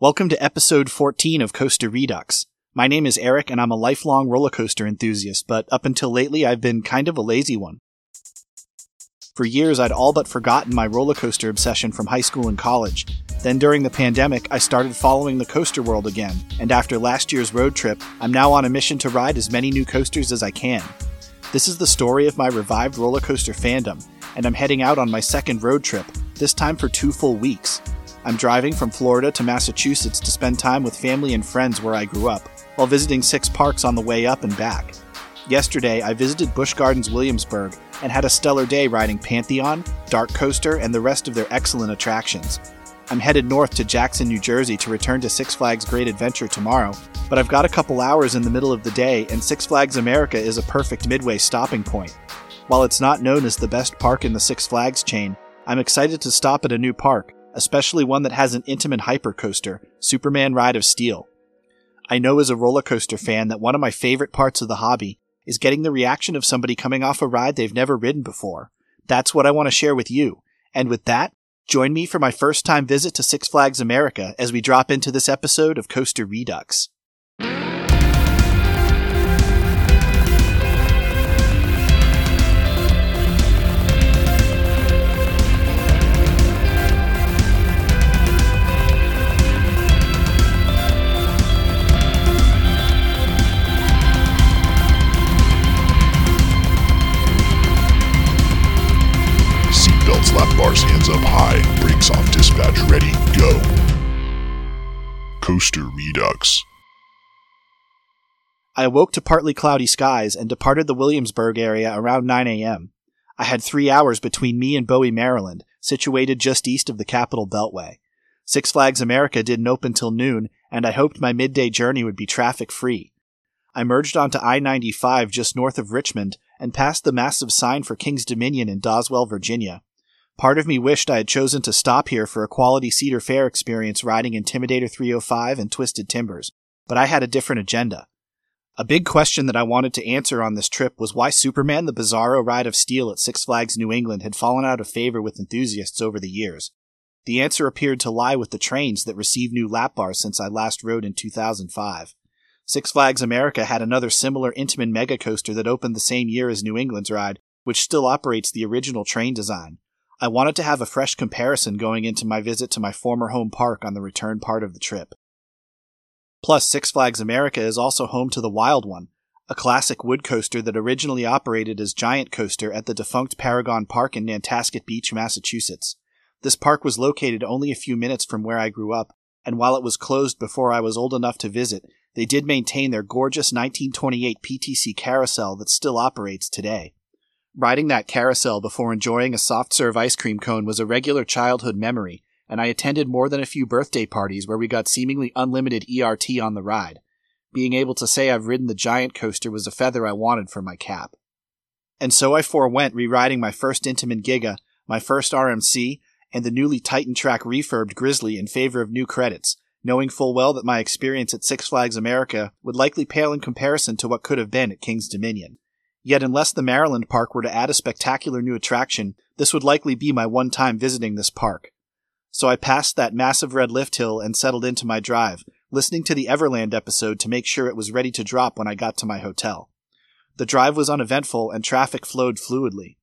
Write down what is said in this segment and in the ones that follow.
Welcome to episode 14 of Coaster Redux. My name is Eric and I'm a lifelong roller coaster enthusiast, but up until lately I've been kind of a lazy one. For years I'd all but forgotten my roller coaster obsession from high school and college. Then during the pandemic, I started following the coaster world again, and after last year's road trip, I'm now on a mission to ride as many new coasters as I can. This is the story of my revived roller coaster fandom, and I'm heading out on my second road trip, this time for two full weeks. I'm driving from Florida to Massachusetts to spend time with family and friends where I grew up, while visiting six parks on the way up and back. Yesterday, I visited Busch Gardens Williamsburg and had a stellar day riding Pantheon, DarKoaster, and the rest of their excellent attractions. I'm headed north to Jackson, New Jersey to return to Six Flags Great Adventure tomorrow, but I've got a couple hours in the middle of the day, and Six Flags America is a perfect midway stopping point. While it's not known as the best park in the Six Flags chain, I'm excited to stop at a new park, especially one that has an Intamin hypercoaster, Superman Ride of Steel. I know as a roller coaster fan that one of my favorite parts of the hobby is getting the reaction of somebody coming off a ride they've never ridden before. That's what I want to share with you. And with that, join me for my first time visit to Six Flags America as we drop into this episode of Coaster Redux. Dispatch ready, go. Coaster Redux. I awoke to partly cloudy skies and departed the Williamsburg area around 9 a.m. I had three hours between me and Bowie, Maryland, situated just east of the Capital Beltway. Six Flags America didn't open till noon, and I hoped my midday journey would be traffic free. I merged onto I 95 just north of Richmond and passed the massive sign for Kings Dominion in Doswell, Virginia. Part of me wished I had chosen to stop here for a quality Cedar Fair experience riding Intimidator 305 and Twisted Timbers, but I had a different agenda. A big question that I wanted to answer on this trip was why Superman the Bizarro Ride of Steel at Six Flags New England had fallen out of favor with enthusiasts over the years. The answer appeared to lie with the trains that received new lap bars since I last rode in 2005. Six Flags America had another similar Intamin mega coaster that opened the same year as New England's ride, which still operates the original train design. I wanted to have a fresh comparison going into my visit to my former home park on the return part of the trip. Plus, Six Flags America is also home to the Wild One, a classic wood coaster that originally operated as Giant Coaster at the defunct Paragon Park in Nantasket Beach, Massachusetts. This park was located only a few minutes from where I grew up, and while it was closed before I was old enough to visit, they did maintain their gorgeous 1928 PTC carousel that still operates today. Riding that carousel before enjoying a soft serve ice cream cone was a regular childhood memory, and I attended more than a few birthday parties where we got seemingly unlimited ERT on the ride. Being able to say I've ridden the giant coaster was a feather I wanted for my cap. And so I forewent rewriting my first Intamin Giga, my first RMC, and the newly Titan Track refurbed Grizzly in favor of new credits, knowing full well that my experience at Six Flags America would likely pale in comparison to what could have been at Kings Dominion. Yet unless the Maryland park were to add a spectacular new attraction, this would likely be my one time visiting this park. So I passed that massive red lift hill and settled into my drive, listening to the Everland episode to make sure it was ready to drop when I got to my hotel. The drive was uneventful and traffic flowed fluidly.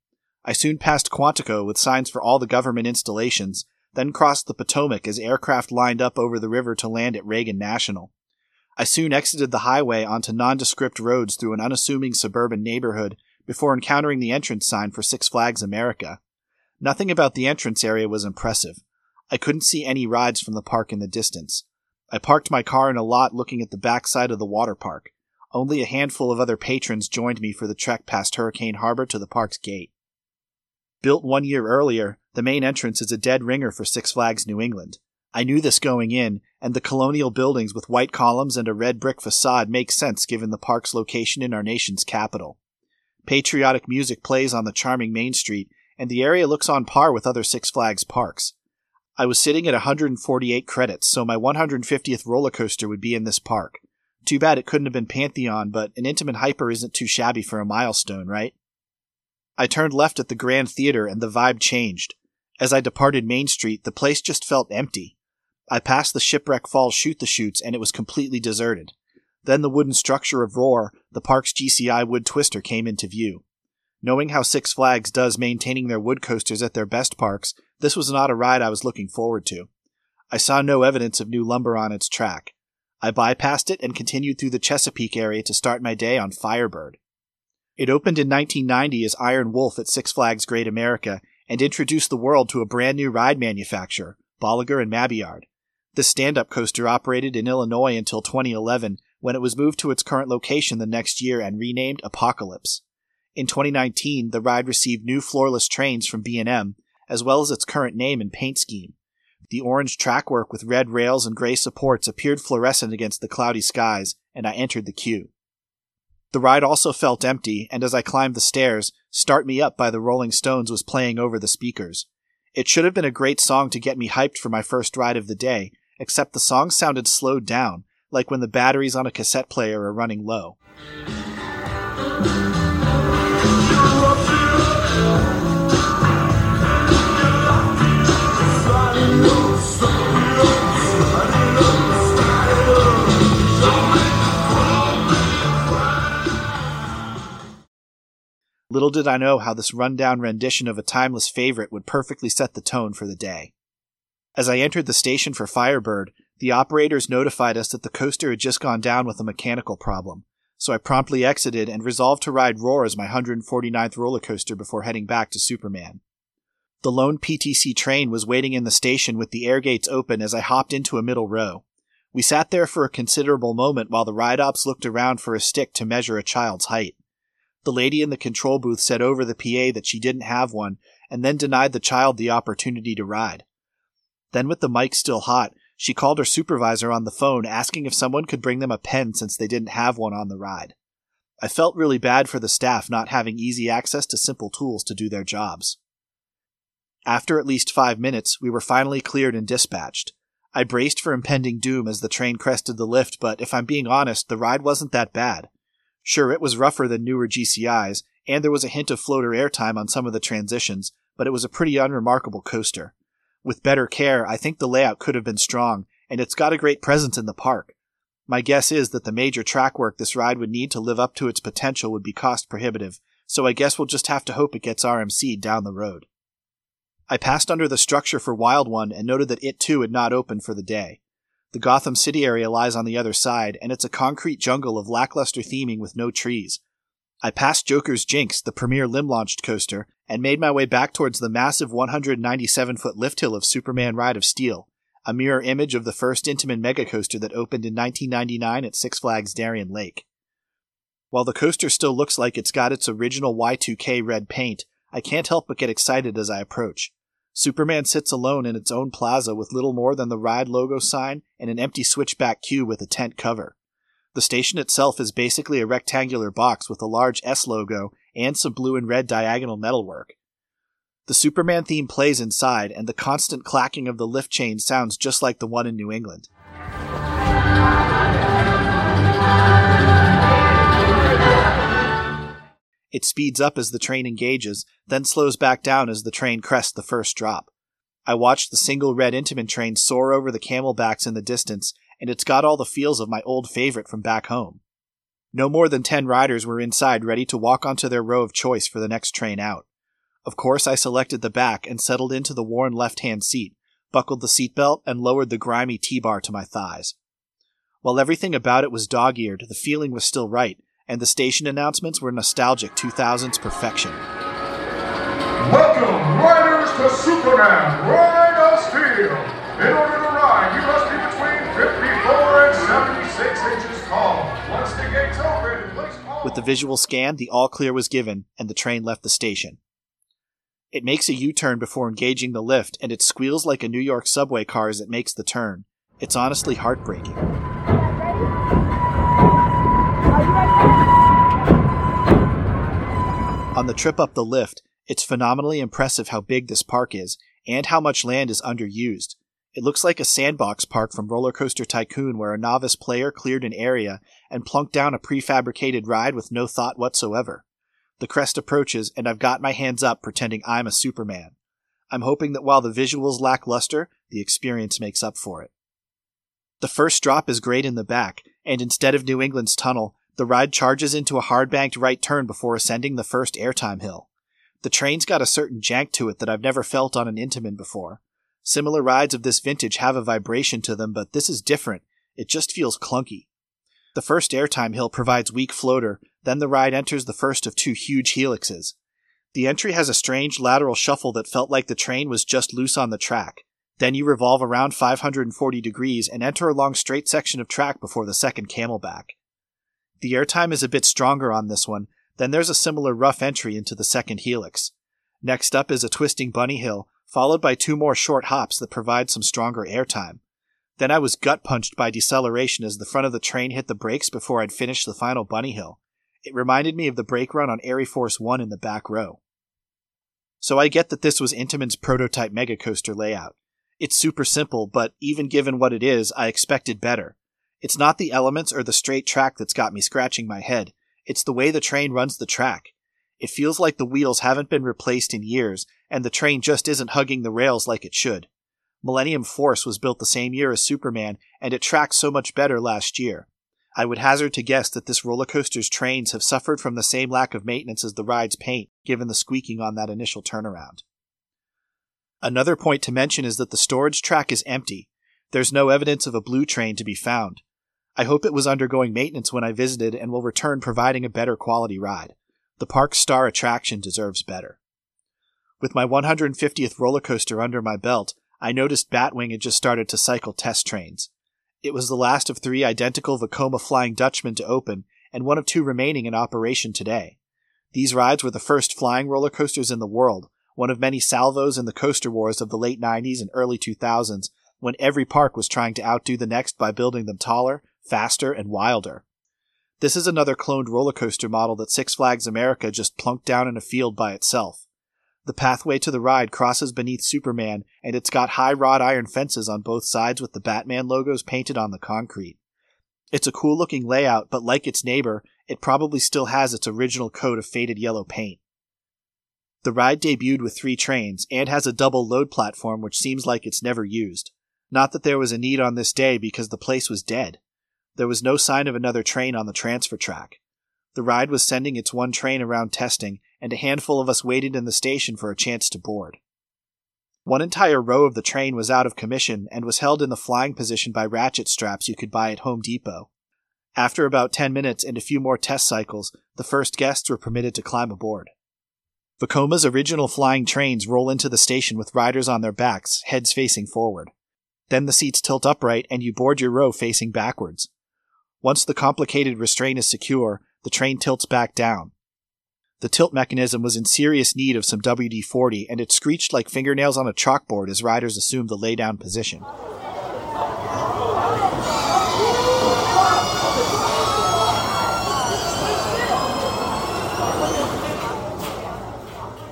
I soon passed Quantico with signs for all the government installations, then crossed the Potomac as aircraft lined up over the river to land at Reagan National. I soon exited the highway onto nondescript roads through an unassuming suburban neighborhood before encountering the entrance sign for Six Flags America. Nothing about the entrance area was impressive. I couldn't see any rides from the park in the distance. I parked my car in a lot looking at the backside of the water park. Only a handful of other patrons joined me for the trek past Hurricane Harbor to the park's gate. Built one year earlier, the main entrance is a dead ringer for Six Flags New England. I knew this going in, and the colonial buildings with white columns and a red brick facade make sense given the park's location in our nation's capital. Patriotic music plays on the charming Main Street, and the area looks on par with other Six Flags parks. I was sitting at 148 credits, so my 150th roller coaster would be in this park. Too bad it couldn't have been Pantheon, but an Intamin Hyper isn't too shabby for a milestone, right? I turned left at the Grand Theater and the vibe changed. As I departed Main Street, the place just felt empty. I passed the Shipwreck Falls shoot the chutes and it was completely deserted. Then the wooden structure of Roar, the park's GCI wood twister, came into view. Knowing how Six Flags does maintaining their wood coasters at their best parks, this was not a ride I was looking forward to. I saw no evidence of new lumber on its track. I bypassed it and continued through the Chesapeake area to start my day on Firebird. It opened in 1990 as Iron Wolf at Six Flags Great America and introduced the world to a brand new ride manufacturer, Bolliger and Mabillard. This stand-up coaster operated in Illinois until 2011 when it was moved to its current location the next year and renamed Apocalypse. In 2019, the ride received new floorless trains from B&M, as well as its current name and paint scheme. The orange trackwork with red rails and gray supports appeared fluorescent against the cloudy skies, and I entered the queue. The ride also felt empty, and as I climbed the stairs, Start Me Up by the Rolling Stones was playing over the speakers. It should have been a great song to get me hyped for my first ride of the day, except the song sounded slowed down, like when the batteries on a cassette player are running low. Little did I know how this rundown rendition of a timeless favorite would perfectly set the tone for the day. As I entered the station for Firebird, the operators notified us that the coaster had just gone down with a mechanical problem, so I promptly exited and resolved to ride Roar as my 149th roller coaster before heading back to Superman. The lone PTC train was waiting in the station with the air gates open as I hopped into a middle row. We sat there for a considerable moment while the ride ops looked around for a stick to measure a child's height. The lady in the control booth said over the PA that she didn't have one and then denied the child the opportunity to ride. Then, with the mic still hot, she called her supervisor on the phone asking if someone could bring them a pen since they didn't have one on the ride. I felt really bad for the staff not having easy access to simple tools to do their jobs. After at least five minutes, we were finally cleared and dispatched. I braced for impending doom as the train crested the lift, but if I'm being honest, the ride wasn't that bad. Sure, it was rougher than newer GCIs, and there was a hint of floater airtime on some of the transitions, but it was a pretty unremarkable coaster. With better care, I think the layout could have been strong, and it's got a great presence in the park. My guess is that the major track work this ride would need to live up to its potential would be cost prohibitive, so I guess we'll just have to hope it gets RMC down the road. I passed under the structure for Wild One and noted that it too had not opened for the day. The Gotham City area lies on the other side, and it's a concrete jungle of lackluster theming with no trees. I passed Joker's Jinx, the Premier LIM launched coaster, and made my way back towards the massive 197 foot lift hill of Superman Ride of Steel, a mirror image of the first Intamin mega coaster that opened in 1999 at Six Flags Darien Lake. While the coaster still looks like it's got its original Y2K red paint, I can't help but get excited as I approach. Superman sits alone in its own plaza with little more than the ride logo sign and an empty switchback queue with a tent cover. The station itself is basically a rectangular box with a large S logo and some blue and red diagonal metalwork. The Superman theme plays inside, and the constant clacking of the lift chain sounds just like the one in New England. It speeds up as the train engages, then slows back down as the train crests the first drop. I watched the single red Intamin train soar over the camelbacks in the distance, and it's got all the feels of my old favorite from back home. No more than ten riders were inside ready to walk onto their row of choice for the next train out. Of course, I selected the back and settled into the worn left hand seat, buckled the seatbelt, and lowered the grimy T bar to my thighs. While everything about it was dog eared, the feeling was still right, and the station announcements were nostalgic 2000s perfection. Welcome, riders, to Superman Ride of Steel. In order to ride, you must be between 54 and 76 inches tall. Once the gates open, place all... With the visual scan, the all clear was given, and the train left the station. It makes a U turn before engaging the lift, and it squeals like a New York subway car as it makes the turn. It's honestly heartbreaking. On the trip up the lift, it's phenomenally impressive how big this park is and how much land is underused. It looks like a sandbox park from Roller Coaster Tycoon where a novice player cleared an area and plunked down a prefabricated ride with no thought whatsoever. The crest approaches, and I've got my hands up pretending I'm a Superman. I'm hoping that while the visuals lack luster, the experience makes up for it. The first drop is great in the back, and instead of New England's tunnel, the ride charges into a hard banked right turn before ascending the first airtime hill. The train's got a certain jank to it that I've never felt on an Intamin before. Similar rides of this vintage have a vibration to them, but this is different. It just feels clunky. The first airtime hill provides weak floater, then the ride enters the first of two huge helixes. The entry has a strange lateral shuffle that felt like the train was just loose on the track. Then you revolve around 540 degrees and enter a long straight section of track before the second camelback. The airtime is a bit stronger on this one, then there's a similar rough entry into the second helix. Next up is a twisting bunny hill, followed by two more short hops that provide some stronger airtime. Then I was gut punched by deceleration as the front of the train hit the brakes before I'd finished the final bunny hill. It reminded me of the brake run on Airy Force One in the back row. So I get that this was Intamin's prototype mega coaster layout. It's super simple, but even given what it is, I expected better. It's not the elements or the straight track that's got me scratching my head. It's the way the train runs the track. It feels like the wheels haven't been replaced in years, and the train just isn't hugging the rails like it should. Millennium Force was built the same year as Superman, and it tracked so much better last year. I would hazard to guess that this roller coaster's trains have suffered from the same lack of maintenance as the ride's paint, given the squeaking on that initial turnaround. Another point to mention is that the storage track is empty. There's no evidence of a blue train to be found. I hope it was undergoing maintenance when I visited and will return providing a better quality ride. The park's star attraction deserves better. With my 150th roller coaster under my belt, I noticed Batwing had just started to cycle test trains. It was the last of three identical Vekoma Flying Dutchmen to open, and one of two remaining in operation today. These rides were the first flying roller coasters in the world, one of many salvos in the coaster wars of the late 90s and early 2000s, when every park was trying to outdo the next by building them taller, faster, and wilder. This is another cloned roller coaster model that Six Flags America just plunked down in a field by itself. The pathway to the ride crosses beneath Superman, and it's got high wrought iron fences on both sides with the Batman logos painted on the concrete. It's a cool looking layout, but like its neighbor, it probably still has its original coat of faded yellow paint. The ride debuted with three trains and has a double load platform which seems like it's never used. Not that there was a need on this day because the place was dead. There was no sign of another train on the transfer track. The ride was sending its one train around testing, and a handful of us waited in the station for a chance to board. One entire row of the train was out of commission and was held in the flying position by ratchet straps you could buy at Home Depot. After about 10 minutes and a few more test cycles, the first guests were permitted to climb aboard. Vekoma's original flying trains roll into the station with riders on their backs, heads facing forward. Then the seats tilt upright and you board your row facing backwards. Once the complicated restraint is secure, the train tilts back down. The tilt mechanism was in serious need of some WD 40, and it screeched like fingernails on a chalkboard as riders assumed the laydown position.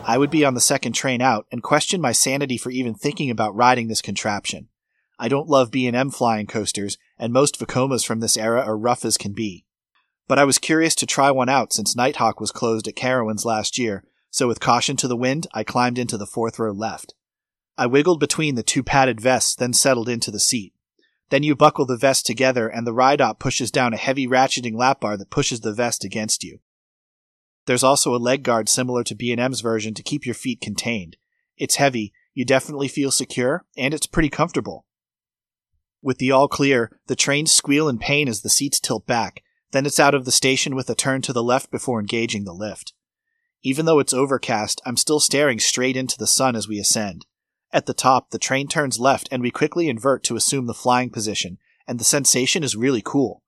I would be on the second train out and question my sanity for even thinking about riding this contraption. I don't love B&M flying coasters, and most Vekomas from this era are rough as can be. But I was curious to try one out since Nighthawk was closed at Carowinds last year, so with caution to the wind, I climbed into the fourth row left. I wiggled between the two padded vests, then settled into the seat. Then you buckle the vest together, and the ride op pushes down a heavy ratcheting lap bar that pushes the vest against you. There's also a leg guard similar to B&M's version to keep your feet contained. It's heavy, you definitely feel secure, and it's pretty comfortable. With the all clear, the trains squeal in pain as the seats tilt back, then it's out of the station with a turn to the left before engaging the lift. Even though it's overcast, I'm still staring straight into the sun as we ascend. At the top, the train turns left and we quickly invert to assume the flying position, and the sensation is really cool.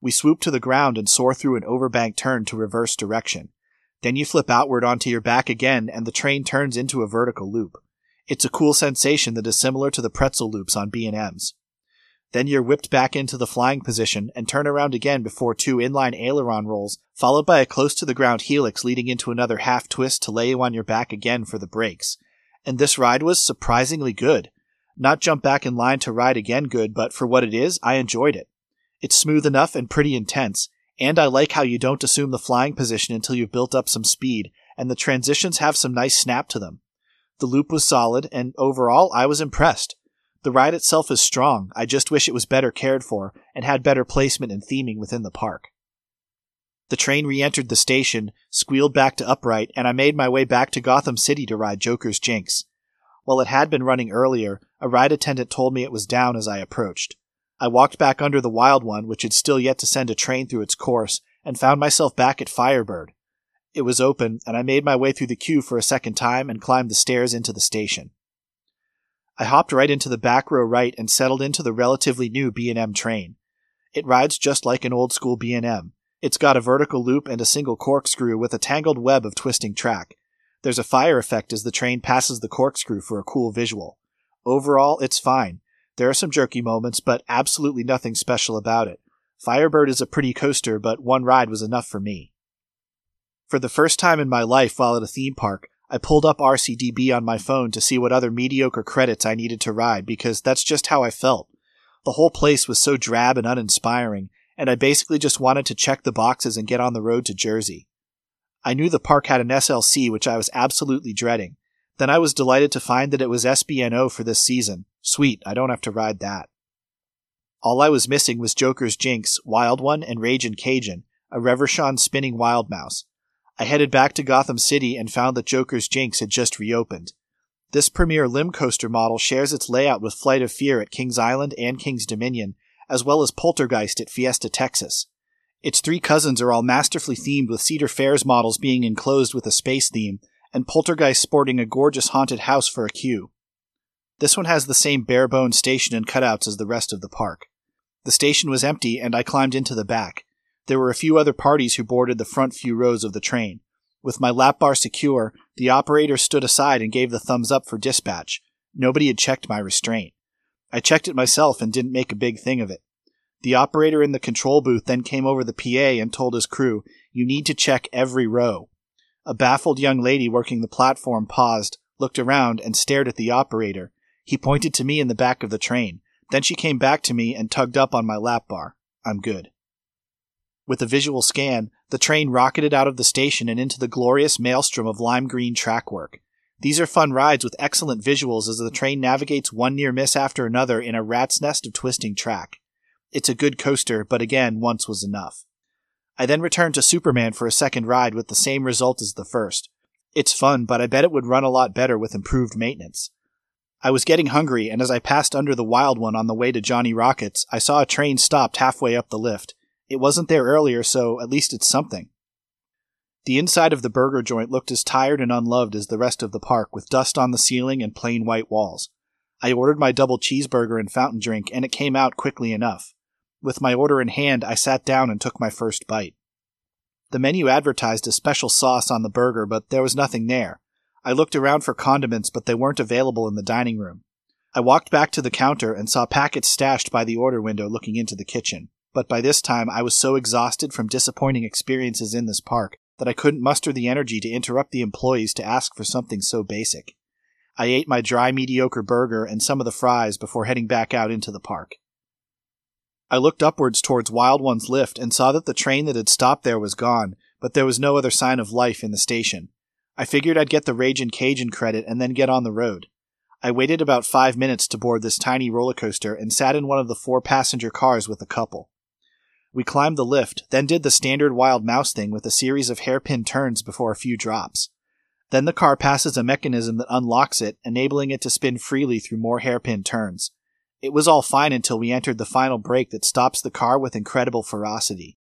We swoop to the ground and soar through an overbank turn to reverse direction. Then you flip outward onto your back again and the train turns into a vertical loop. It's a cool sensation that is similar to the pretzel loops on B&Ms. Then you're whipped back into the flying position and turn around again before two inline aileron rolls, followed by a close to the ground helix leading into another half twist to lay you on your back again for the brakes. And this ride was surprisingly good. Not jump back in line to ride again good, but for what it is, I enjoyed it. It's smooth enough and pretty intense, and I like how you don't assume the flying position until you've built up some speed, and the transitions have some nice snap to them. The loop was solid, and overall, I was impressed. The ride itself is strong, I just wish it was better cared for and had better placement and theming within the park. The train re entered the station, squealed back to upright, and I made my way back to Gotham City to ride Joker's Jinx. While it had been running earlier, a ride attendant told me it was down as I approached. I walked back under the Wild One, which had still yet to send a train through its course, and found myself back at Firebird. It was open, and I made my way through the queue for a second time and climbed the stairs into the station. I hopped right into the back row right and settled into the relatively new B&M train. It rides just like an old school B&M. It's got a vertical loop and a single corkscrew with a tangled web of twisting track. There's a fire effect as the train passes the corkscrew for a cool visual. Overall, it's fine. There are some jerky moments, but absolutely nothing special about it. Firebird is a pretty coaster, but one ride was enough for me. For the first time in my life while at a theme park, I pulled up RCDB on my phone to see what other mediocre credits I needed to ride because that's just how I felt. The whole place was so drab and uninspiring, and I basically just wanted to check the boxes and get on the road to Jersey. I knew the park had an SLC, which I was absolutely dreading. Then I was delighted to find that it was SBNO for this season. Sweet, I don't have to ride that. All I was missing was Joker's Jinx, Wild One, and Ragin' Cajun, a Reverchon spinning wild mouse. I headed back to Gotham City and found that Joker's Jinx had just reopened. This Premier LIM coaster model shares its layout with Flight of Fear at Kings Island and Kings Dominion, as well as Poltergeist at Fiesta, Texas. Its three cousins are all masterfully themed with Cedar Fair's models being enclosed with a space theme, and Poltergeist sporting a gorgeous haunted house for a queue. This one has the same bare bones station and cutouts as the rest of the park. The station was empty, and I climbed into the back. There were a few other parties who boarded the front few rows of the train. With my lap bar secure, the operator stood aside and gave the thumbs up for dispatch. Nobody had checked my restraint. I checked it myself and didn't make a big thing of it. The operator in the control booth then came over the PA and told his crew, You need to check every row. A baffled young lady working the platform paused, looked around, and stared at the operator. He pointed to me in the back of the train. Then she came back to me and tugged up on my lap bar. I'm good. With a visual scan, the train rocketed out of the station and into the glorious maelstrom of lime green track work. These are fun rides with excellent visuals as the train navigates one near miss after another in a rat's nest of twisting track. It's a good coaster, but again, once was enough. I then returned to Superman for a second ride with the same result as the first. It's fun, but I bet it would run a lot better with improved maintenance. I was getting hungry, and as I passed under the Wild One on the way to Johnny Rockets, I saw a train stopped halfway up the lift. It wasn't there earlier, so at least it's something. The inside of the burger joint looked as tired and unloved as the rest of the park, with dust on the ceiling and plain white walls. I ordered my double cheeseburger and fountain drink, and it came out quickly enough. With my order in hand, I sat down and took my first bite. The menu advertised a special sauce on the burger, but there was nothing there. I looked around for condiments, but they weren't available in the dining room. I walked back to the counter and saw packets stashed by the order window looking into the kitchen but by this time I was so exhausted from disappointing experiences in this park that I couldn't muster the energy to interrupt the employees to ask for something so basic. I ate my dry, mediocre burger and some of the fries before heading back out into the park. I looked upwards towards Wild One's lift and saw that the train that had stopped there was gone, but there was no other sign of life in the station. I figured I'd get the Ragin' Cajun credit and then get on the road. I waited about five minutes to board this tiny roller coaster and sat in one of the four passenger cars with a couple. We climbed the lift, then did the standard wild mouse thing with a series of hairpin turns before a few drops. Then the car passes a mechanism that unlocks it, enabling it to spin freely through more hairpin turns. It was all fine until we entered the final brake that stops the car with incredible ferocity.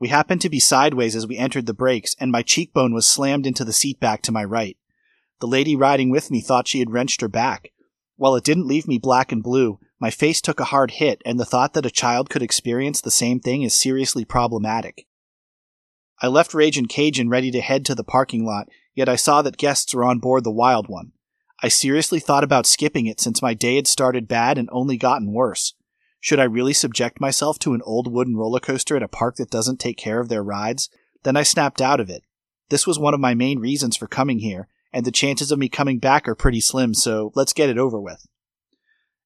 We happened to be sideways as we entered the brakes, and my cheekbone was slammed into the seat back to my right. The lady riding with me thought she had wrenched her back. While it didn't leave me black and blue, my face took a hard hit, and the thought that a child could experience the same thing is seriously problematic. I left Ragin' Cajun ready to head to the parking lot, yet I saw that guests were on board the Wild One. I seriously thought about skipping it since my day had started bad and only gotten worse. Should I really subject myself to an old wooden roller coaster at a park that doesn't take care of their rides? Then I snapped out of it. This was one of my main reasons for coming here, and the chances of me coming back are pretty slim, so let's get it over with.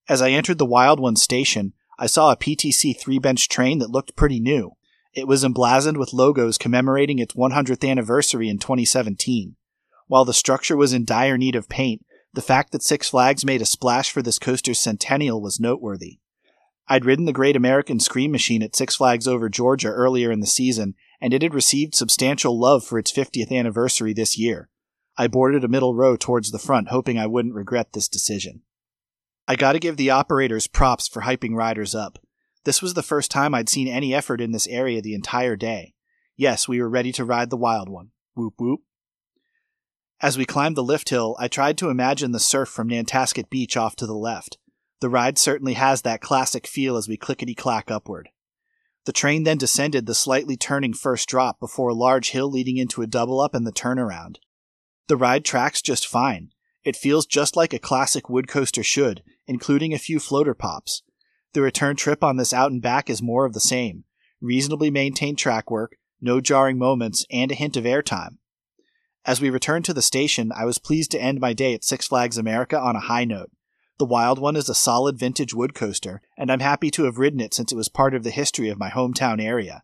As I entered the Wild One station, I saw a PTC three bench train that looked pretty new. It was emblazoned with logos commemorating its 100th anniversary in 2017. While the structure was in dire need of paint, The fact that Six Flags made a splash for this coaster's centennial was noteworthy. I'd ridden the Great American Scream Machine at Six Flags Over Georgia earlier in the season, and it had received substantial love for its 50th anniversary this year. I boarded a middle row towards the front, hoping I wouldn't regret this decision. I gotta give the operators props for hyping riders up. This was the first time I'd seen any effort in this area the entire day. Yes, we were ready to ride the wild one. Whoop whoop. As we climbed the lift hill, I tried to imagine the surf from Nantasket Beach off to the left. The ride certainly has that classic feel as we clickety clack upward. The train then descended the slightly turning first drop before a large hill leading into a double up and the turnaround. The ride tracks just fine. It feels just like a classic wood coaster should, including a few floater pops. The return trip on this out and back is more of the same. Reasonably maintained track work, no jarring moments, and a hint of airtime. As we returned to the station, I was pleased to end my day at Six Flags America on a high note. The Wild One is a solid vintage wood coaster, and I'm happy to have ridden it since it was part of the history of my hometown area.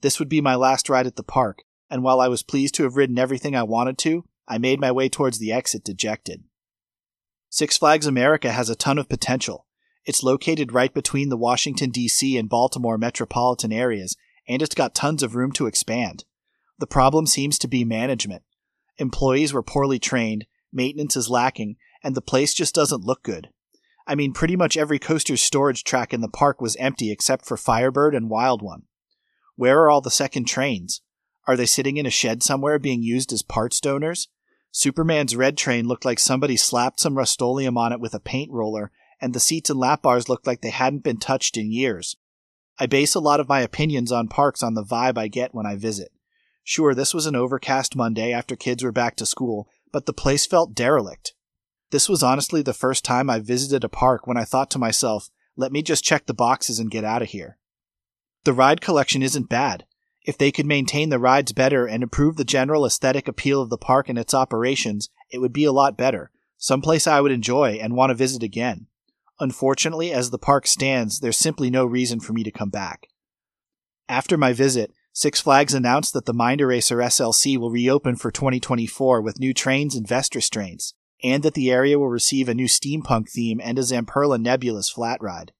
This would be my last ride at the park, and while I was pleased to have ridden everything I wanted to, I made my way towards the exit dejected. Six Flags America has a ton of potential. It's located right between the Washington, D.C. and Baltimore metropolitan areas, and it's got tons of room to expand. The problem seems to be management. Employees were poorly trained, maintenance is lacking, and the place just doesn't look good. I mean, pretty much every coaster's storage track in the park was empty except for Firebird and Wild One. Where are all the second trains? Are they sitting in a shed somewhere being used as parts donors? Superman's red train looked like somebody slapped some Rust-Oleum on it with a paint roller, and the seats and lap bars looked like they hadn't been touched in years. I base a lot of my opinions on parks on the vibe I get when I visit. Sure, this was an overcast Monday after kids were back to school, but the place felt derelict. This was honestly the first time I visited a park when I thought to myself, let me just check the boxes and get out of here. The ride collection isn't bad. If they could maintain the rides better and improve the general aesthetic appeal of the park and its operations, it would be a lot better. Someplace I would enjoy and want to visit again. Unfortunately, as the park stands, there's simply no reason for me to come back. After my visit, Six Flags announced that the Mind Eraser SLC will reopen for 2024 with new trains and vest restraints, and that the area will receive a new steampunk theme and a Zamperla Nebulaz flat ride.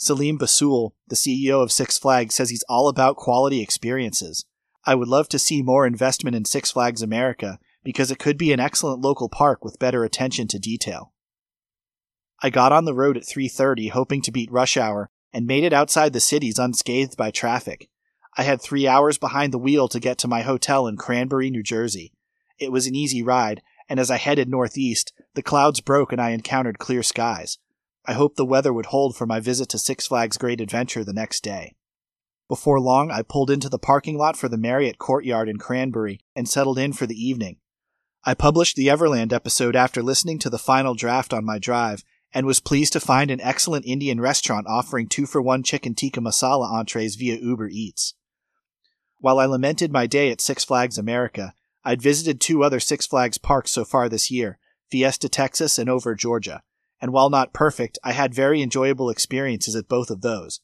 Selim Bassoul, the CEO of Six Flags, says he's all about quality experiences. I would love to see more investment in Six Flags America because it could be an excellent local park with better attention to detail. I got on the road at 3:30 hoping to beat rush hour and made it outside the cities unscathed by traffic. I had 3 hours behind the wheel to get to my hotel in Cranbury, New Jersey. It was an easy ride, and as I headed northeast, the clouds broke and I encountered clear skies. I hoped the weather would hold for my visit to Six Flags Great Adventure the next day. Before long, I pulled into the parking lot for the Marriott Courtyard in Cranbury and settled in for the evening. I published the Everland episode after listening to the final draft on my drive and was pleased to find an excellent Indian restaurant offering two for one chicken tikka masala entrees via Uber Eats. While I lamented my day at Six Flags America, I'd visited two other Six Flags parks so far this year, Fiesta Texas and Over Georgia, and while not perfect, I had very enjoyable experiences at both of those.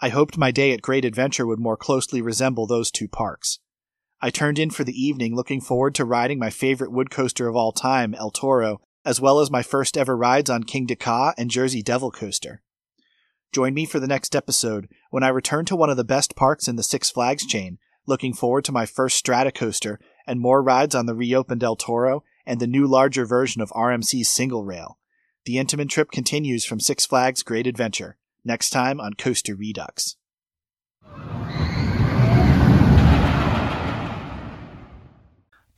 I hoped my day at Great Adventure would more closely resemble those two parks. I turned in for the evening looking forward to riding my favorite wood coaster of all time, El Toro, as well as my first ever rides on Kingda Ka and Jersey Devil Coaster. Join me for the next episode when I return to one of the best parks in the Six Flags chain, looking forward to my first Strata coaster and more rides on the reopened El Toro and the new larger version of RMC's single rail. The Intamin trip continues from Six Flags Great Adventure, next time on Coaster Redux.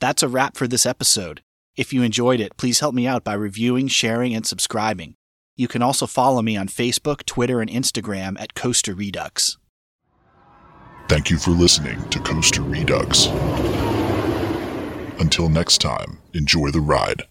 That's a wrap for this episode. If you enjoyed it, please help me out by reviewing, sharing, and subscribing. You can also follow me on Facebook, Twitter, and Instagram at Coaster Redux. Thank you for listening to Coaster Redux. Until next time, enjoy the ride.